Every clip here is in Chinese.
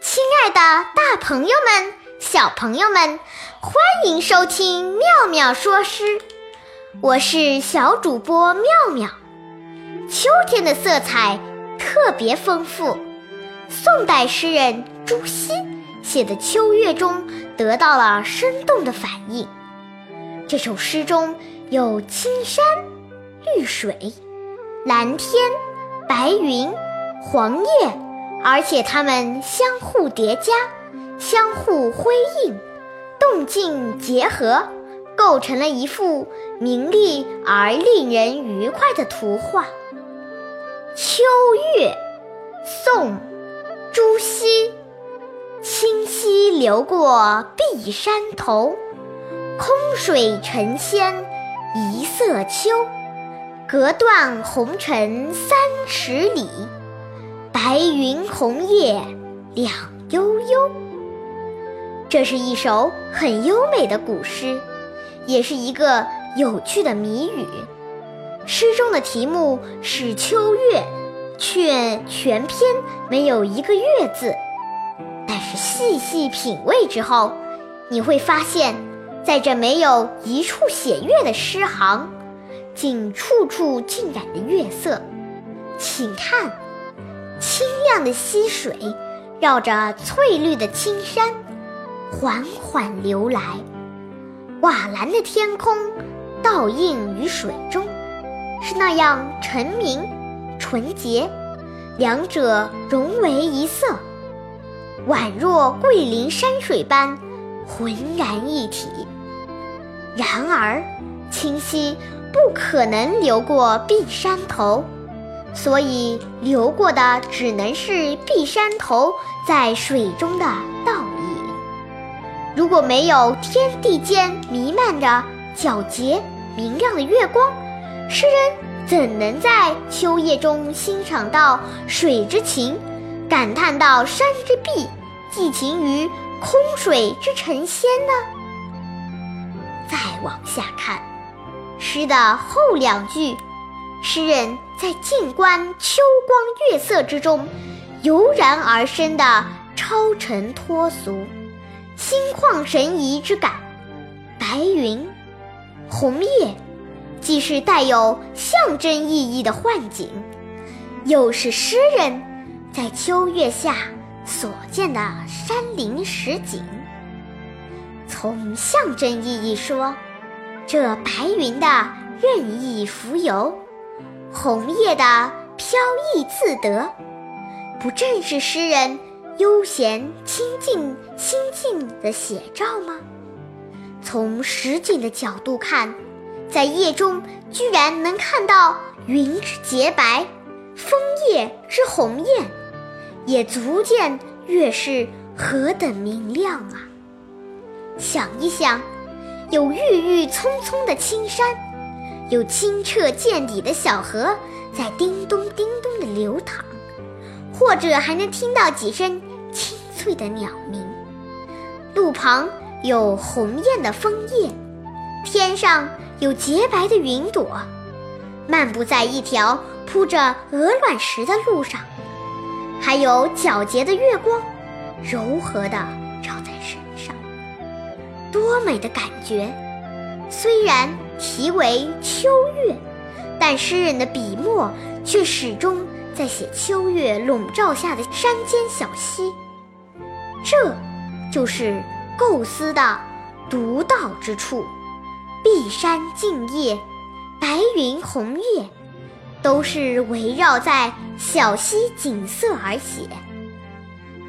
亲爱的，大朋友们、小朋友们，欢迎收听妙妙说诗，我是小主播妙妙。秋天的色彩特别丰富，宋代诗人朱熹写的《秋月》中得到了生动的反应。这首诗中有青山、绿水、蓝天、白云、黄叶。而且它们相互叠加，相互辉映，动静结合，构成了一幅明丽而令人愉快的图画。《秋月》，宋·朱熹。清溪流过碧山头，空水成仙一色秋。隔断红尘三十里。白云红叶两悠悠，这是一首很优美的古诗，也是一个有趣的谜语。诗中的题目是秋月，却全篇没有一个月字。但是细细品味之后，你会发现，在这没有一处写月的诗行，竟处处浸染着月色。请看。的溪水绕着翠绿的青山缓缓流来，瓦蓝的天空倒映于水中，是那样澄明纯洁，两者融为一色，宛若桂林山水般浑然一体。然而，清溪不可能流过碧山头。所以流过的只能是碧山头在水中的倒影。如果没有天地间弥漫着皎洁明亮的月光，诗人怎能在秋夜中欣赏到水之情，感叹到山之碧，寄情于空水之成仙呢？再往下看，诗的后两句。诗人在静观秋光月色之中，油然而生的超尘脱俗、心旷神怡之感。白云、红叶，既是带有象征意义的幻景，又是诗人在秋月下所见的山林实景。从象征意义说，这白云的任意浮游。红叶的飘逸自得，不正是诗人悠闲清静心境的写照吗？从实景的角度看，在夜中居然能看到云之洁白，枫叶之红艳，也足见月是何等明亮啊！想一想，有郁郁葱葱的青山。有清澈见底的小河在叮咚叮咚地流淌，或者还能听到几声清脆的鸟鸣。路旁有红艳的枫叶，天上有洁白的云朵。漫步在一条铺着鹅卵石的路上，还有皎洁的月光，柔和地照在身上，多美的感觉！虽然。题为秋月，但诗人的笔墨却始终在写秋月笼罩下的山间小溪。这，就是构思的独到之处。碧山静夜，白云红叶，都是围绕在小溪景色而写，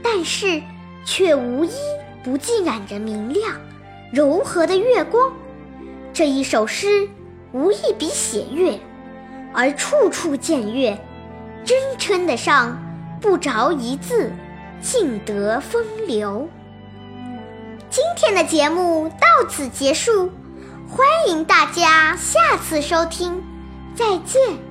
但是却无一不浸染着明亮、柔和的月光。这一首诗无一笔写月，而处处见月，真称得上不着一字，尽得风流。今天的节目到此结束，欢迎大家下次收听，再见。